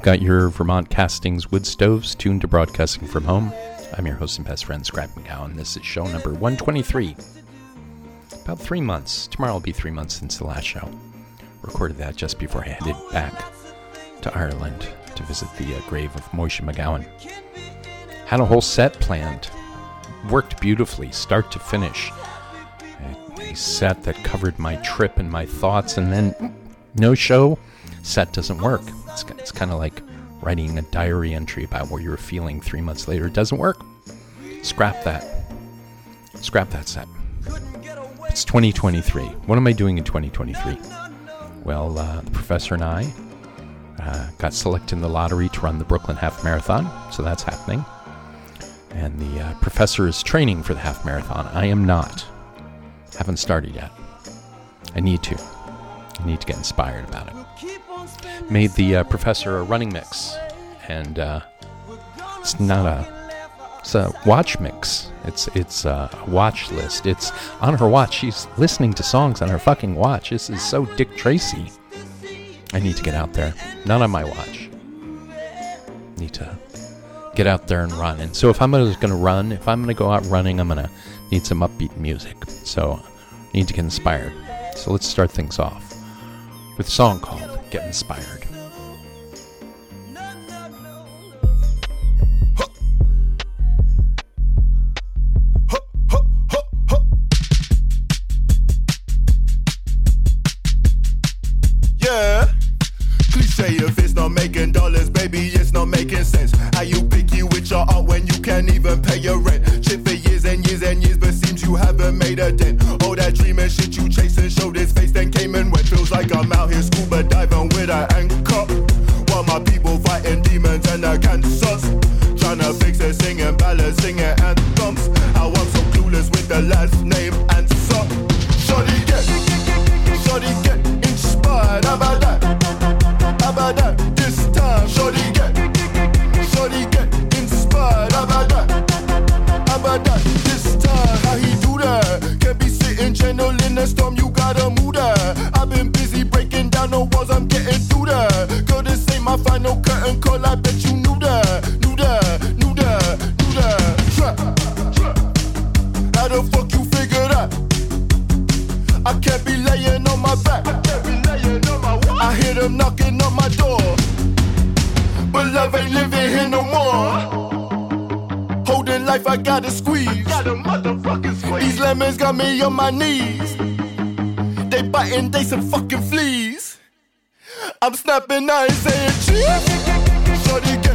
You've got your Vermont Castings wood stoves tuned to broadcasting from home. I'm your host and best friend, Scrap McGowan. This is show number 123. About three months. Tomorrow will be three months since the last show. Recorded that just before I headed back to Ireland to visit the uh, grave of Moishe McGowan. Had a whole set planned. Worked beautifully, start to finish. A, a set that covered my trip and my thoughts, and then no show. Set doesn't work. It's, it's kind of like writing a diary entry about what you were feeling three months later. It doesn't work. Scrap that. Scrap that set. It's 2023. What am I doing in 2023? Well, uh, the professor and I uh, got selected in the lottery to run the Brooklyn Half Marathon, so that's happening. And the uh, professor is training for the half marathon. I am not. Haven't started yet. I need to. I need to get inspired about it made the uh, professor a running mix, and uh, it's not a it's a watch mix. It's it's a watch list. It's on her watch. She's listening to songs on her fucking watch. This is so Dick Tracy. I need to get out there. Not on my watch. Need to get out there and run. And so if I'm going to run, if I'm going to go out running, I'm going to need some upbeat music. So I need to get inspired. So let's start things off with a song called Get Inspired. I'm one of a few, a whole lot of everything but nothing to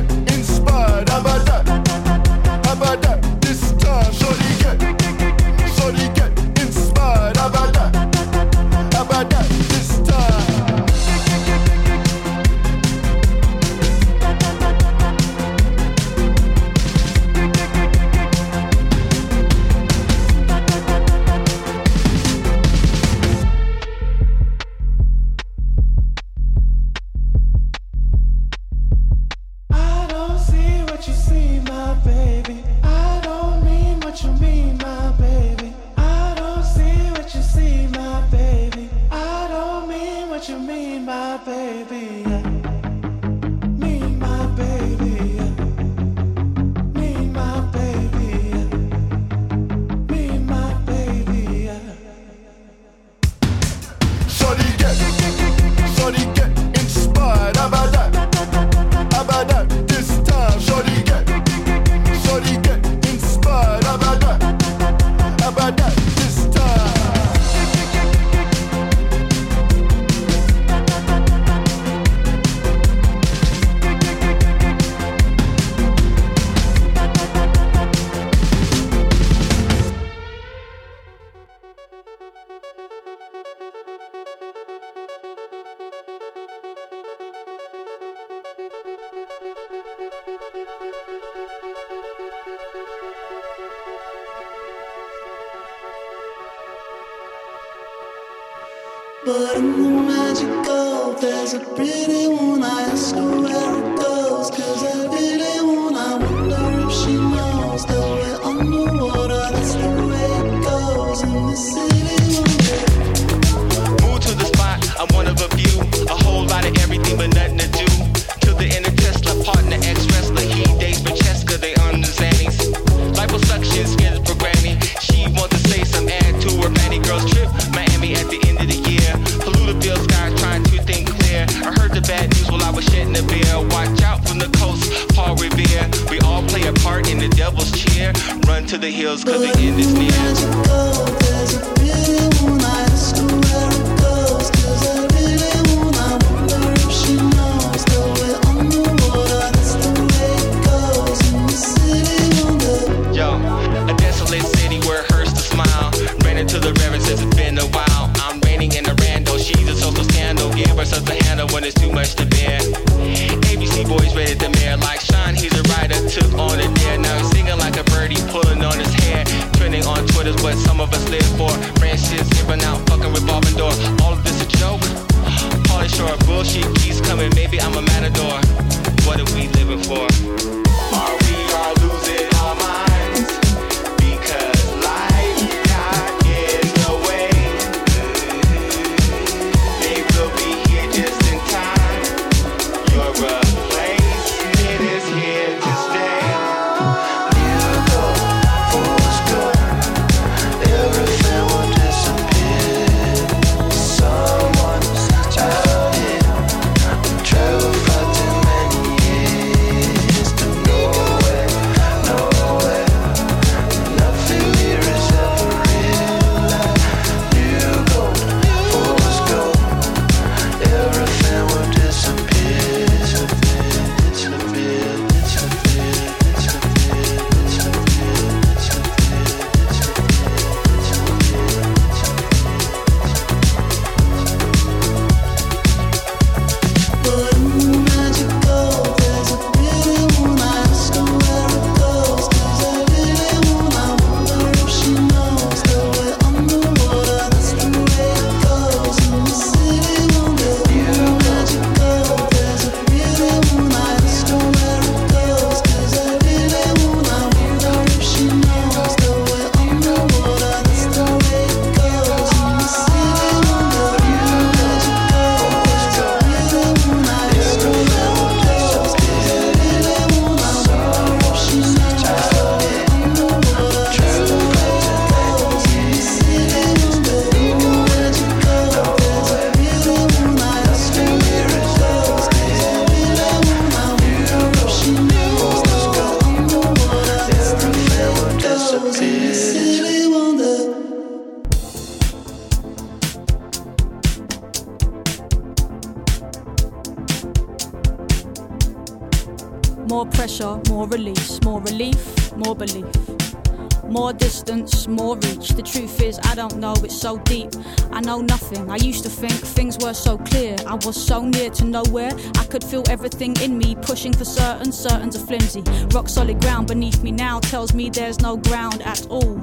for certain, certain's a flimsy. Rock solid ground beneath me now tells me there's no ground at all.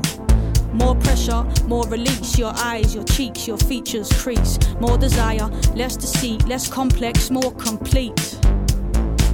More pressure, more release. Your eyes, your cheeks, your features crease. More desire, less deceit, less complex, more complete.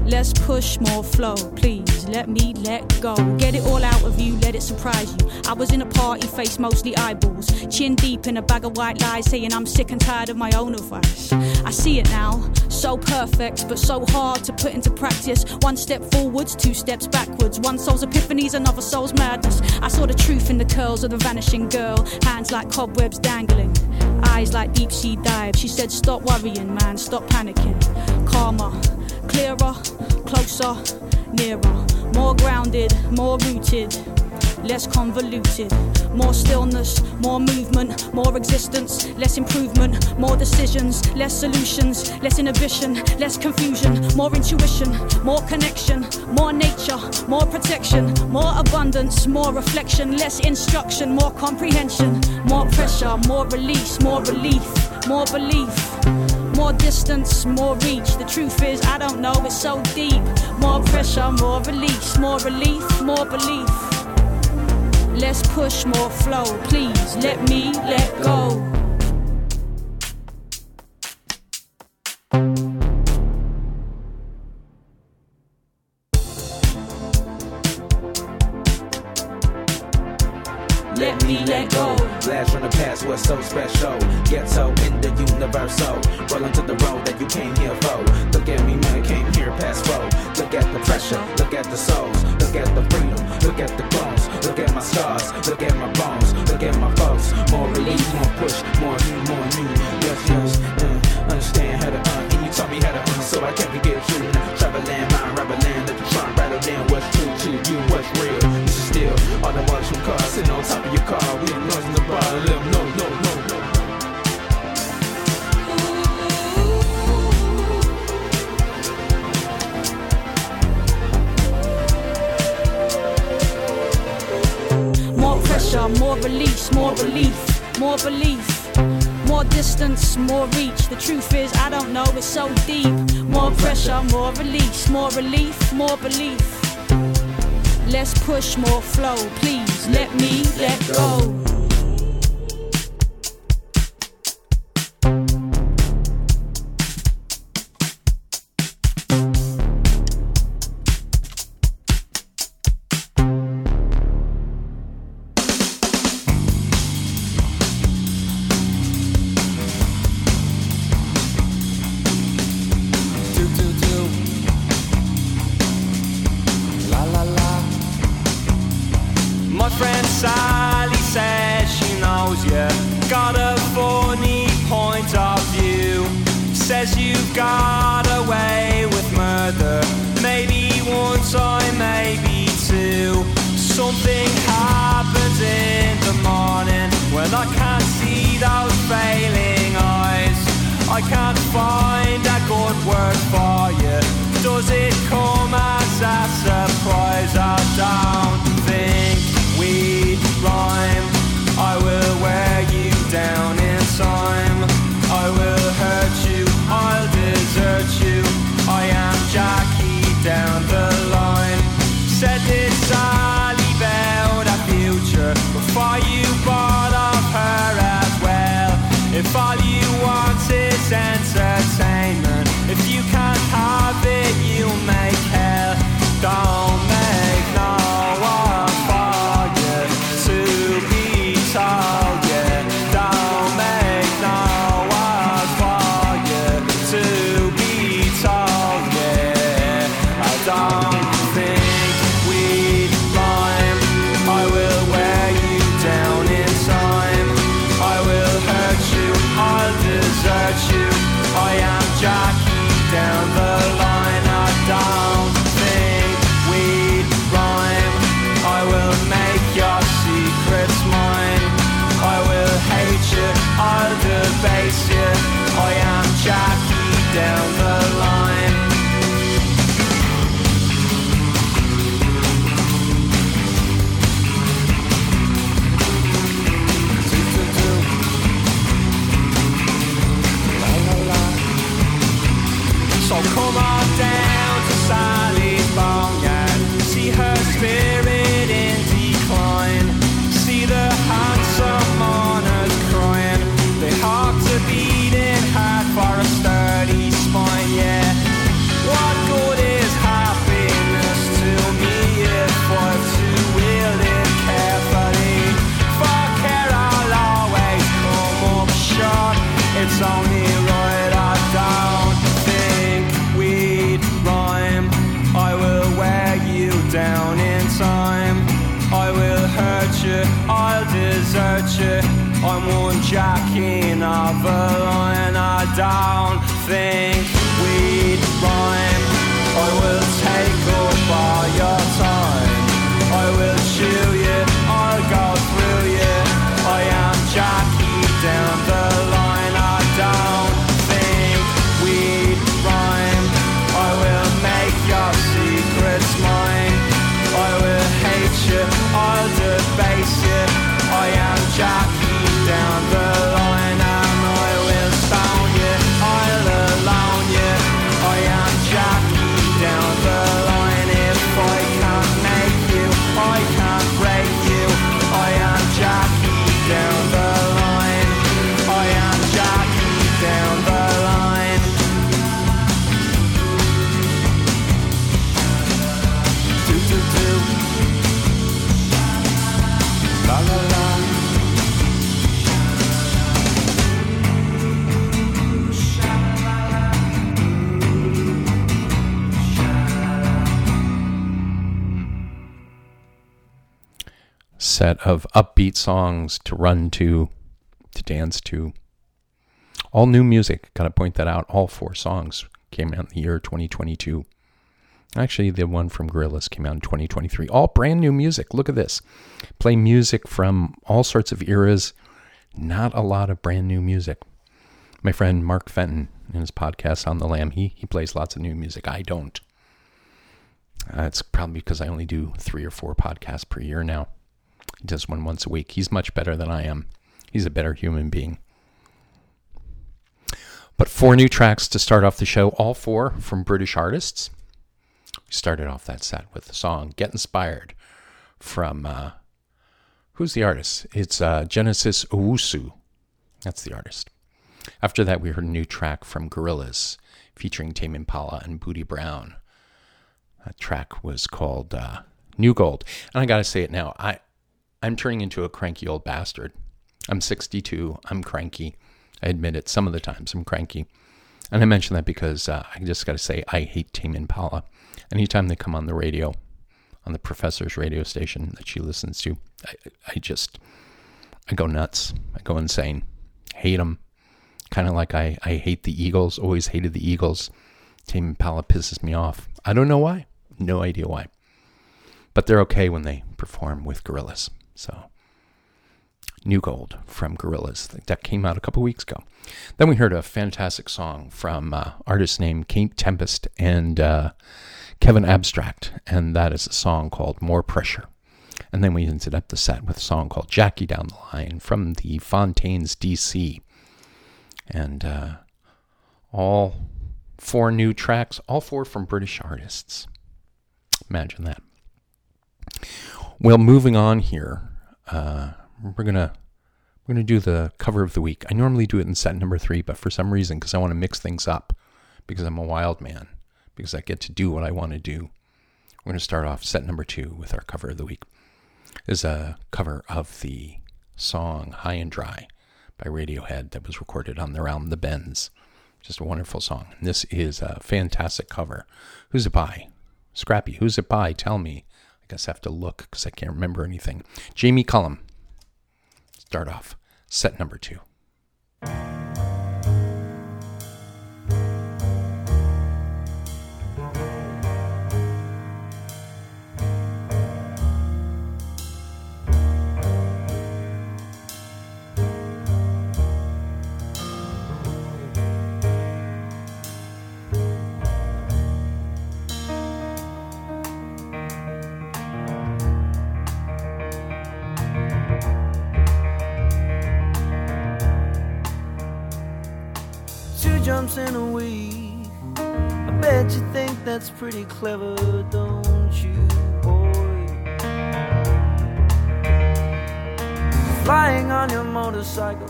Let's push more flow, please. Let me let go. Get it all out of you, let it surprise you. I was in a party, face mostly eyeballs. Chin deep in a bag of white lies, saying I'm sick and tired of my own advice. I see it now, so perfect, but so hard to put into practice. One step forwards, two steps backwards. One soul's epiphanies, another soul's madness. I saw the truth in the curls of the vanishing girl, hands like cobwebs dangling. Eyes like deep sea dives. She said, Stop worrying, man, stop panicking. Calmer, clearer, closer, nearer, more grounded, more rooted, less convoluted, more stillness, more movement, more existence, less improvement, more decisions, less solutions, less inhibition, less confusion, more intuition, more connection, more nature, more protection, more abundance, more reflection, less instruction, more comprehension, more pressure, more release, more relief, more belief. More distance, more reach. The truth is, I don't know, it's so deep. More pressure, more release, more relief, more belief. Let's push more flow, please. Let me let go. what's real. This is still the sitting on top of your car. We ain't no, no. More pressure, more release, more relief, more belief. More distance, more reach. The truth is, I don't know, it's so deep. More pressure, more release, more relief, more belief. Let's push more flow, please. Let me let go. set of upbeat songs to run to, to dance to. All new music, gotta point that out. All four songs came out in the year 2022. Actually, the one from Gorillaz came out in 2023. All brand new music. Look at this. Play music from all sorts of eras. Not a lot of brand new music. My friend Mark Fenton, in his podcast on the Lamb, he, he plays lots of new music. I don't. Uh, it's probably because I only do three or four podcasts per year now. He does one once a week. He's much better than I am. He's a better human being. But four new tracks to start off the show, all four from British artists. We started off that set with the song Get Inspired from, uh, who's the artist? It's uh, Genesis Owusu. That's the artist. After that, we heard a new track from Gorillaz featuring Tame Impala and Bootie Brown. That track was called uh, New Gold. And I got to say it now. I, I'm turning into a cranky old bastard. I'm 62. I'm cranky. I admit it. Some of the times I'm cranky. And I mention that because uh, I just got to say I hate Tame Impala. Anytime they come on the radio, on the professor's radio station that she listens to, I, I just, I go nuts. I go insane. Hate them. Kind of like I, I hate the Eagles. Always hated the Eagles. Tame Impala pisses me off. I don't know why. No idea why. But they're okay when they perform with Gorillaz. So New Gold from Gorillaz. That came out a couple weeks ago. Then we heard a fantastic song from uh, artist named Kate Tempest and uh, Kevin Abstract, and that is a song called More Pressure. And then we ended up the set with a song called Jackie Down the Line from the Fontaines DC. And uh, all four new tracks, all four from British artists. Imagine that. Well, moving on here, uh, we're gonna we're gonna do the cover of the week. I normally do it in set number three, but for some reason, because I want to mix things up, because I'm a wild man, because I get to do what I want to do. We're gonna start off set number two with our cover of the week. Is a cover of the song "High and Dry" by Radiohead that was recorded on their album "The Bends." Just a wonderful song. This is a fantastic cover. Who's it by? Scrappy. Who's it by? Tell me. I guess I have to look because I can't remember anything. Jamie Cullum start off set number two. In a week. I bet you think that's pretty clever, don't you, boy? Flying on your motorcycle,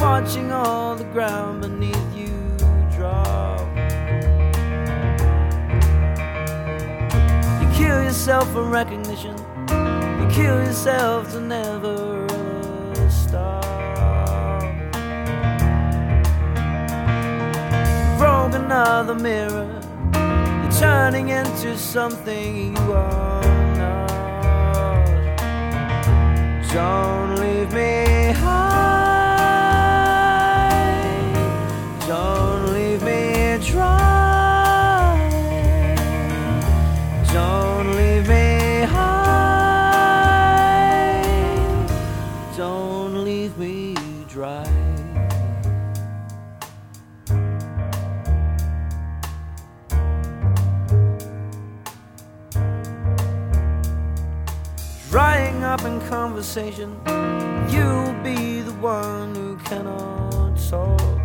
watching all the ground beneath you drop. You kill yourself for recognition, you kill yourself to never another mirror. You're turning into something you are not. Don't leave me high. Conversation. You'll be the one who cannot talk.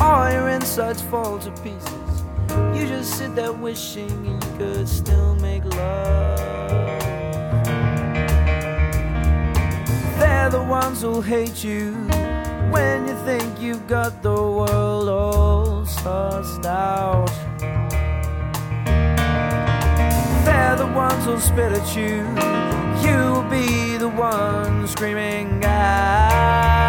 All your insides fall to pieces. You just sit there wishing you could still make love. They're the ones who'll hate you when you think you've got the world all sussed out. They're the ones who'll spit at you. You'll be the one screaming out.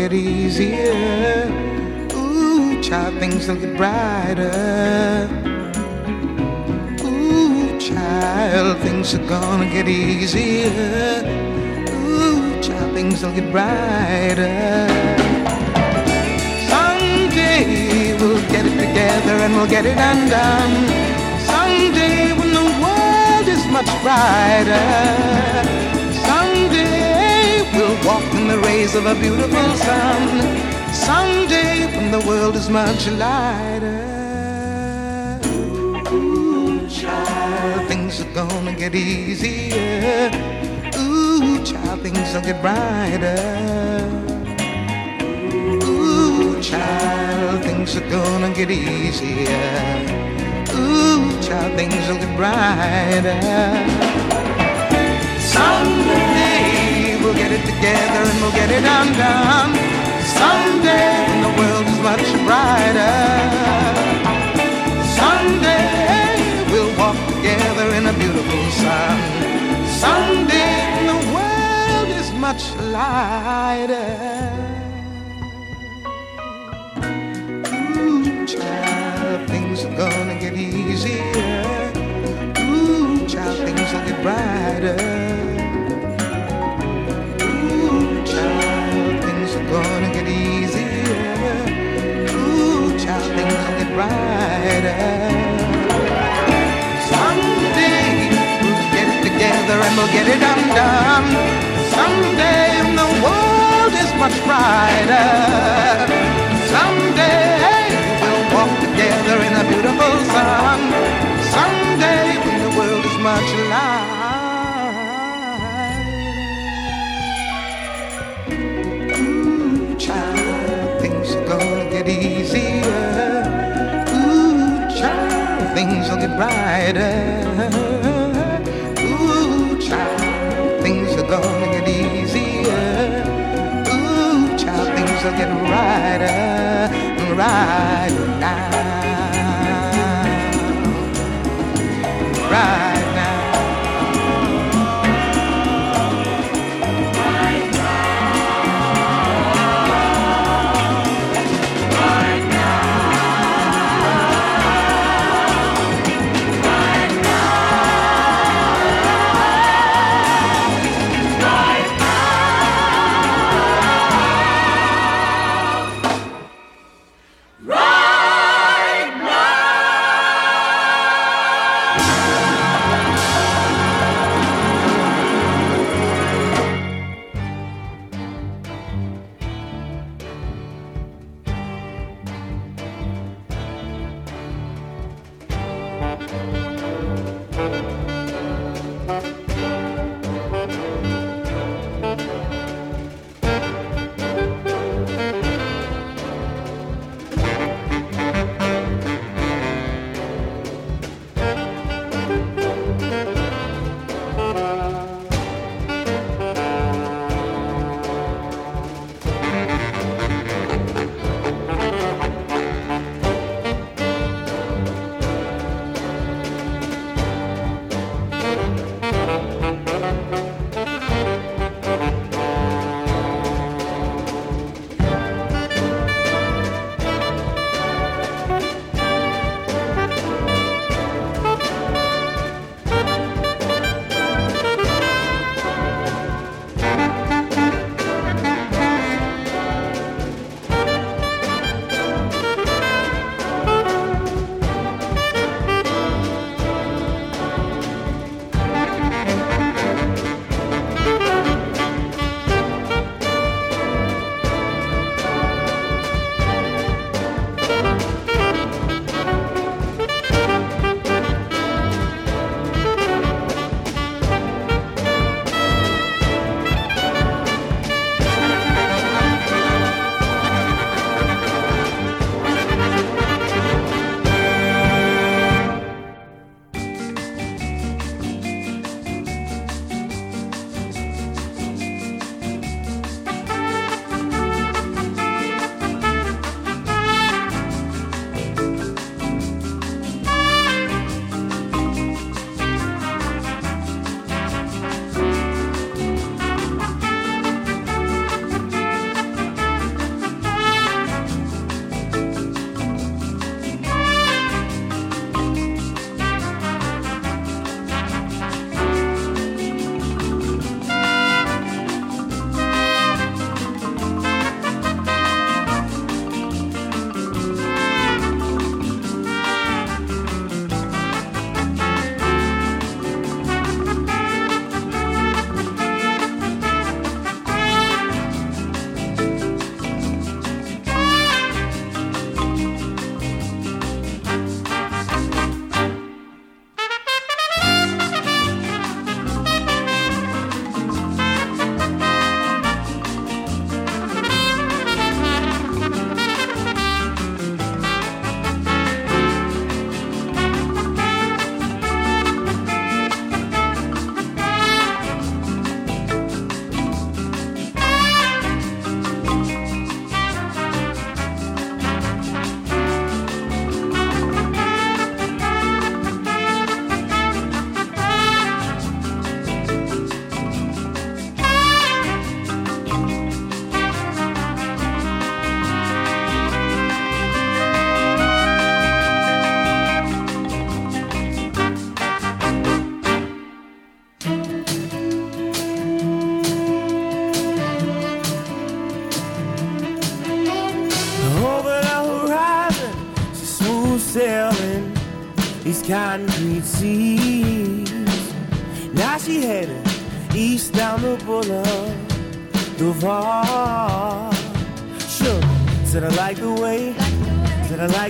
Get easier. Ooh, child, things will get brighter. Ooh, child, things are gonna get easier. Ooh, child, things will get brighter. Someday we'll get it together and we'll get it undone. Someday when the world is much brighter. Walk in the rays of a beautiful sun. Someday when the world is much lighter. Ooh, child, things are gonna get easier. Ooh, child, things will get brighter. Ooh, child, things are gonna get easier. Ooh, child, things will get brighter. Someday we'll get it together and we'll get it undone. Someday when the world is much brighter. Someday we'll walk together in a beautiful sun. Someday when the world is much lighter. Ooh, child, things are gonna get easier. Ooh, child, things will get brighter. And we'll get it undone. Someday the world is much brighter. Someday we'll walk together in a beautiful sun. Someday when the world is much lighter. Things will get brighter. Ooh, child, things are gonna get easier. Ooh, child, things will get brighter, right now, right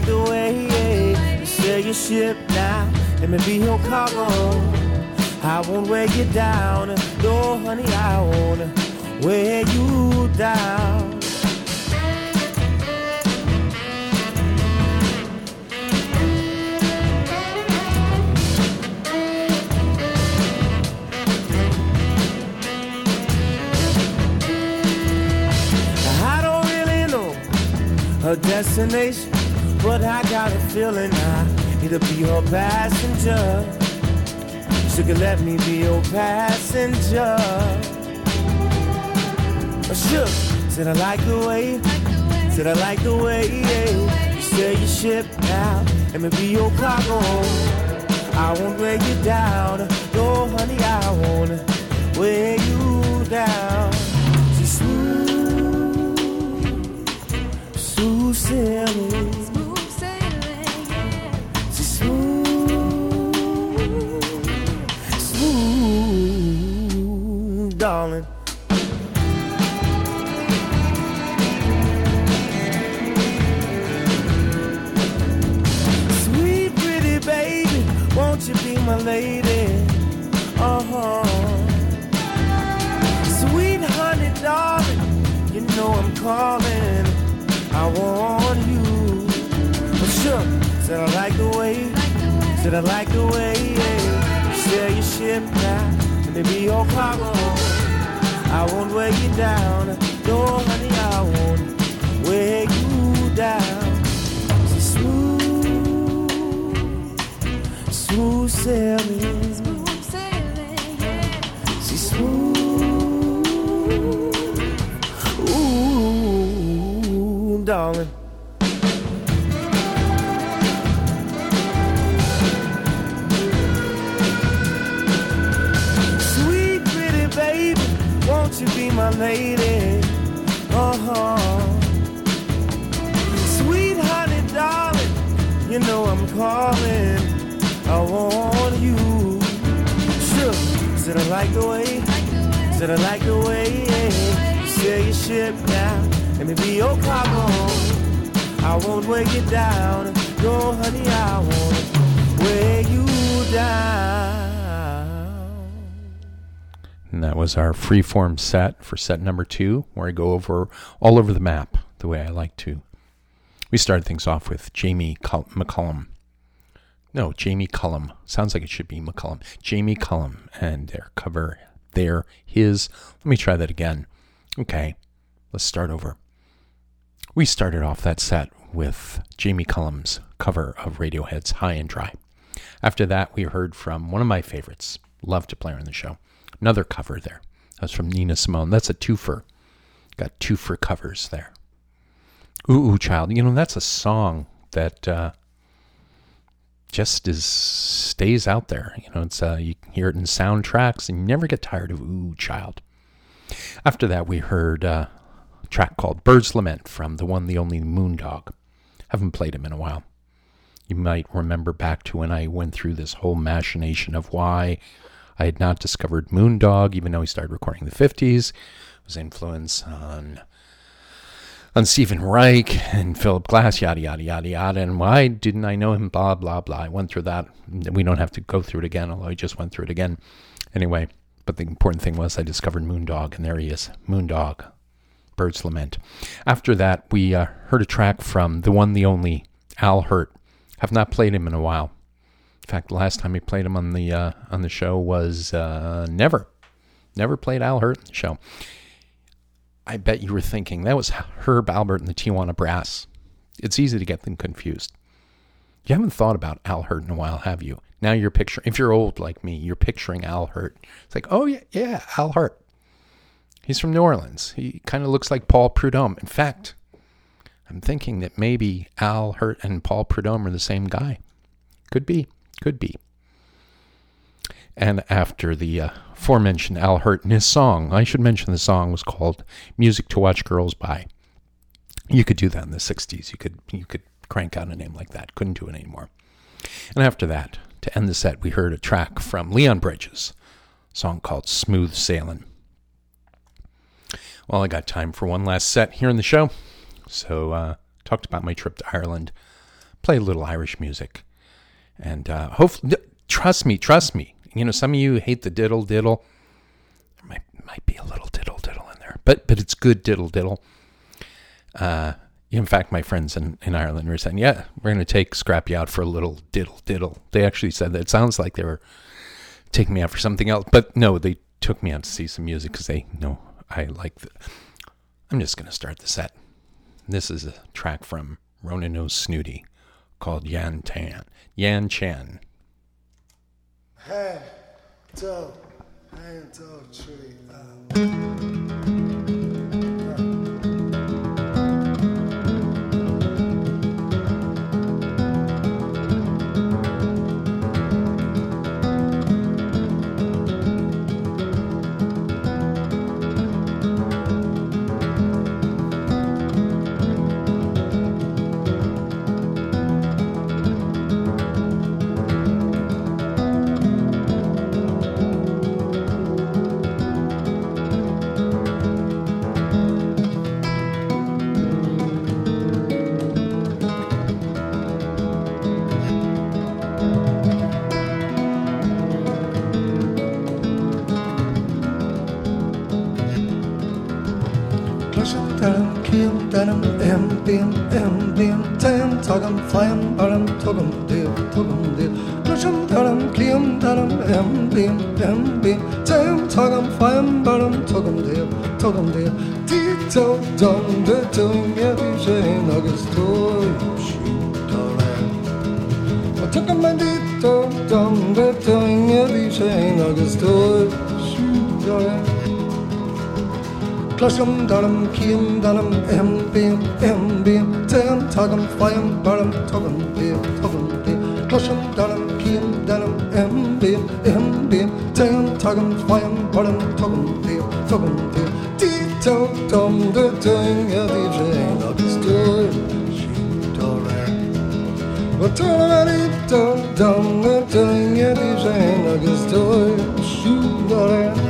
like the way you sail your ship now. Let me be your cargo. I won't wear you down, no honey, I won't wear you down. I don't really know her destination, but I got a feeling I need to be your passenger. Could let me be your passenger. Oh, I shook, said I like the way, said I like the way you sail your ship now. Let me be your cargo. I won't weigh you down, no honey, I won't weigh you down. She's smooth, smooth sailing. Darling. Sweet pretty baby, won't you be my lady? Uh huh. Sweet honey, darling, you know I'm calling. I want you. But sure, said I like the way, said I like the way you sail your ship now. Let me be your cargo. I won't weigh you down. No, honey, I won't weigh you down. She's smooth, smooth sailing. She's smooth. Ooh, darling. Lady? Uh-huh. Sweet honey, darling, you know I'm calling. I want you. Sure, said I like the way, said I like the way you sail your ship now. Let me be your cargo. I won't weigh you down. No, honey, I won't weigh you down. That was our freeform set for set number two, where I go over all over the map the way I like to. We started things off with Jamie McCullum. No, Jamie Cullum. Sounds like it should be McCullum. Jamie Cullum and their cover there, his. Let me try that again. Okay, let's start over. We started off that set with Jamie Cullum's cover of Radiohead's High and Dry. After that, we heard from one of my favorites, love to play on the show, another cover there. That's from Nina Simone. That's a twofer. Got twofer covers there. Ooh, Ooh Child. You know, that's a song that uh, just is stays out there. You know, it's uh, you can hear it in soundtracks and you never get tired of Ooh Child. After that, we heard uh, a track called Bird's Lament from the one, the only Moondog. Haven't played him in a while. You might remember back to when I went through this whole machination of why I had not discovered Moondog, even though he started recording in the 50s. Was influence on on Stephen Reich and Philip Glass, yada yada yada yada. And why didn't I know him? Blah blah blah. I went through that. We don't have to go through it again, although I just went through it again. Anyway, but the important thing was I discovered Moondog, and there he is, Moondog, Bird's Lament. After that, we uh, heard a track from the one, the only Al Hirt. Have not played him in a while. Fact, the last time we played him on the uh, on the show was uh, never, never played Al Hirt show. I bet you were thinking that was Herb Alpert and the Tijuana Brass. It's easy to get them confused. You haven't thought about Al Hirt in a while, have you? Now you're picturing, if you're old like me, you're picturing Al Hirt. It's like, oh, yeah, yeah, Al Hirt. He's from New Orleans. He kind of looks like Paul Prudhomme. In fact, I'm thinking that maybe Al Hirt and Paul Prudhomme are the same guy. Could be, could be. And after the uh, aforementioned Al Hirt and his song, I should mention the song was called "Music to Watch Girls By." You could do that in the '60s. You could you could crank out a name like that. Couldn't do it anymore. And after that, to end the set, we heard a track from Leon Bridges, song called Smooth Sailing. Well, I got time for one last set here in the show. So, uh, talked about my trip to Ireland, play a little Irish music. And uh, hopefully, trust me, trust me. You know, some of you hate the diddle diddle. There might, might be a little diddle diddle in there, but but it's good diddle diddle. Uh, in fact, my friends in, in Ireland were saying, "Yeah, we're going to take Scrappy out for a little diddle diddle." They actually said that. It sounds like they were taking me out for something else, but no, they took me out to see some music because they know I like. The, I'm just going to start the set. This is a track from Rónán Ó Snodaigh called Yan Tan Yan Chan. Hand, toe, hand, toe, tree. Uh. Tem tagam flyam baram togum dev togum dev Lusham daram kliam daram em bim em bim tem tagam flyam baram togum dev togum dev Tito dom de tung ya vi shen agus toy Took a man dito dom de tung ya vi shen agus toy shoot Clushum darum kium darum em bim em bim tem tugum flyum barum tugum bim tugum bim Clushum darum kium darum em bim em bim tem tugum flyum barum tugum bim tugum bim Tito dum de ding ya di jane agus doy Well, turn around, it dum dum de ding ya di jane agus doy shoot vita beim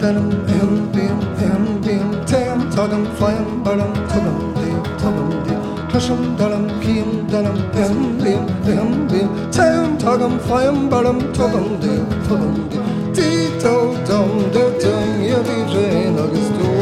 denim em bim em bim tem tugum flam barum tugum di tugum di Tushum darum kim darum em bim em bim tem tugum flam barum tugum di tugum di Di to dum de dum agus do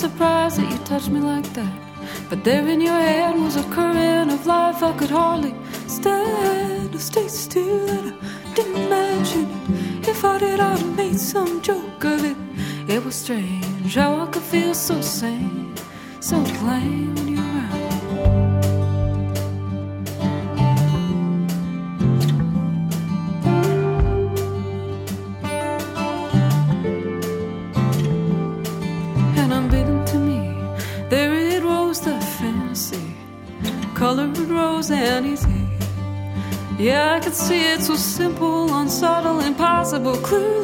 surprised that you touched me like that. But there in your hand was a current of life I could hardly stand or stay still. And I didn't imagine it. If I did, I'd have made some joke of it. It was strange how I could feel so sane, so plain. Possible clue.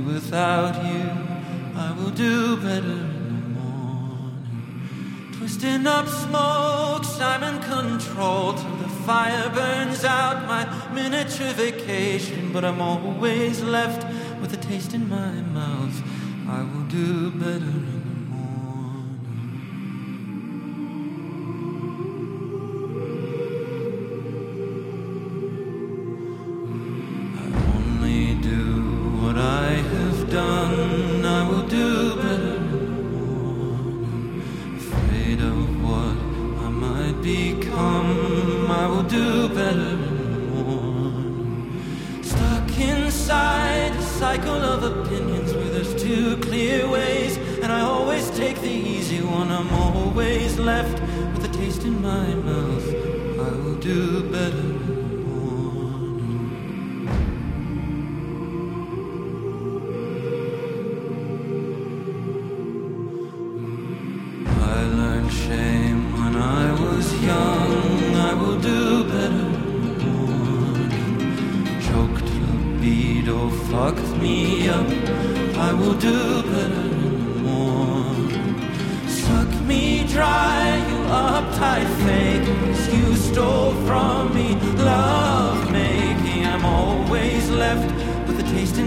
Without you, I will do better in the morning. Twisting up smoke, I'm in control till the fire burns out my miniature vacation. But I'm always left with a taste in my mouth. I will do better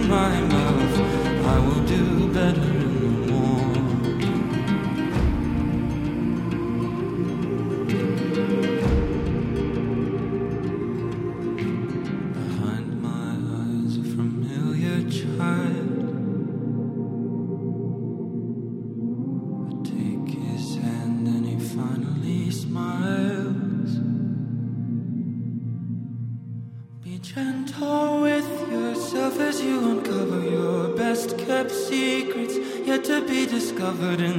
my mouth, I will do better. covered in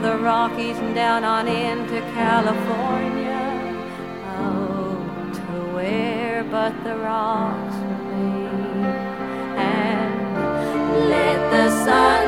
over the Rockies and down on into California. Out to where but the rocks remain. And let the sun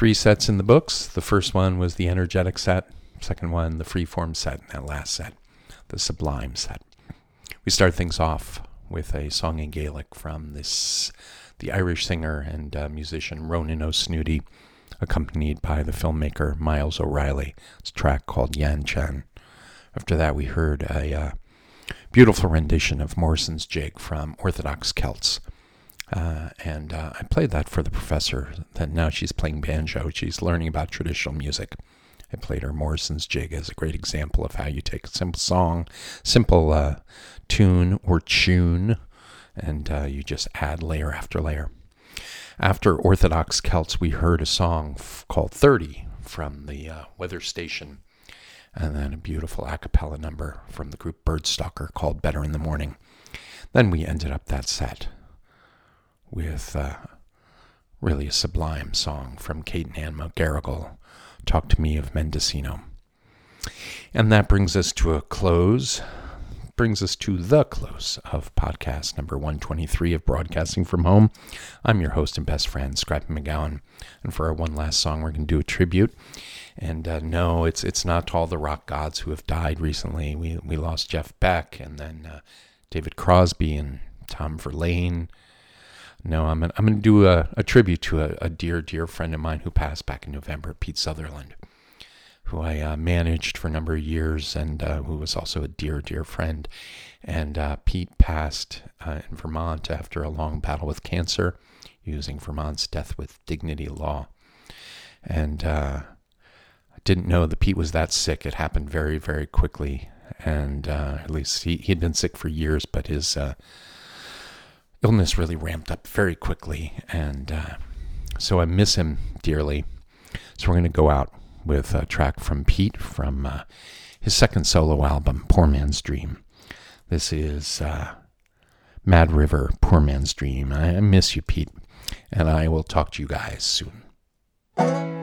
Three sets in the books. The first one was the energetic set. Second one, the freeform set. And that last set, the sublime set. We start things off with a song in Gaelic from this, the Irish singer and uh, musician Rónán Ó Snodaigh, accompanied by the filmmaker Miles O'Reilly. It's a track called Yan Chan. After that, we heard a uh, beautiful rendition of Morrison's Jig from Orthodox Celts. Uh, and uh, I played that for the professor. That now she's playing banjo. She's learning about traditional music. I played her Morrison's Jig as a great example of how you take a simple song, simple uh, tune or tune, and uh, you just add layer after layer. After Orthodox Celts, we heard a song f- called 30 from the uh, weather station, and then a beautiful a cappella number from the group Birdtalker called Better in the Morning. Then we ended up that set with uh, really a sublime song from Kate and Ann McGarrigle, Talk to Me of Mendocino. And that brings us to a close, brings us to the close of podcast number 123 of Broadcasting from Home. I'm your host and best friend, Scrappy McGowan. And for our one last song, we're going to do a tribute. And uh, no, it's it's not to all the rock gods who have died recently. We, we lost Jeff Beck and then uh, David Crosby and Tom Verlaine. No, I'm gonna, I'm going to do a, a tribute to a, a dear, dear friend of mine who passed back in November, Pete Sutherland, who I uh, managed for a number of years and uh, who was also a dear, dear friend. And uh, Pete passed uh, in Vermont after a long battle with cancer, using Vermont's Death with Dignity law. And uh, I didn't know that Pete was that sick. It happened very, very quickly. And uh, at least he, he'd been sick for years, but his illness really ramped up very quickly, and uh, so I miss him dearly. So we're going to go out with a track from Pete from uh, his second solo album, Poor Man's Dream. This is uh, Mad River, Poor Man's Dream. I miss you, Pete, and I will talk to you guys soon.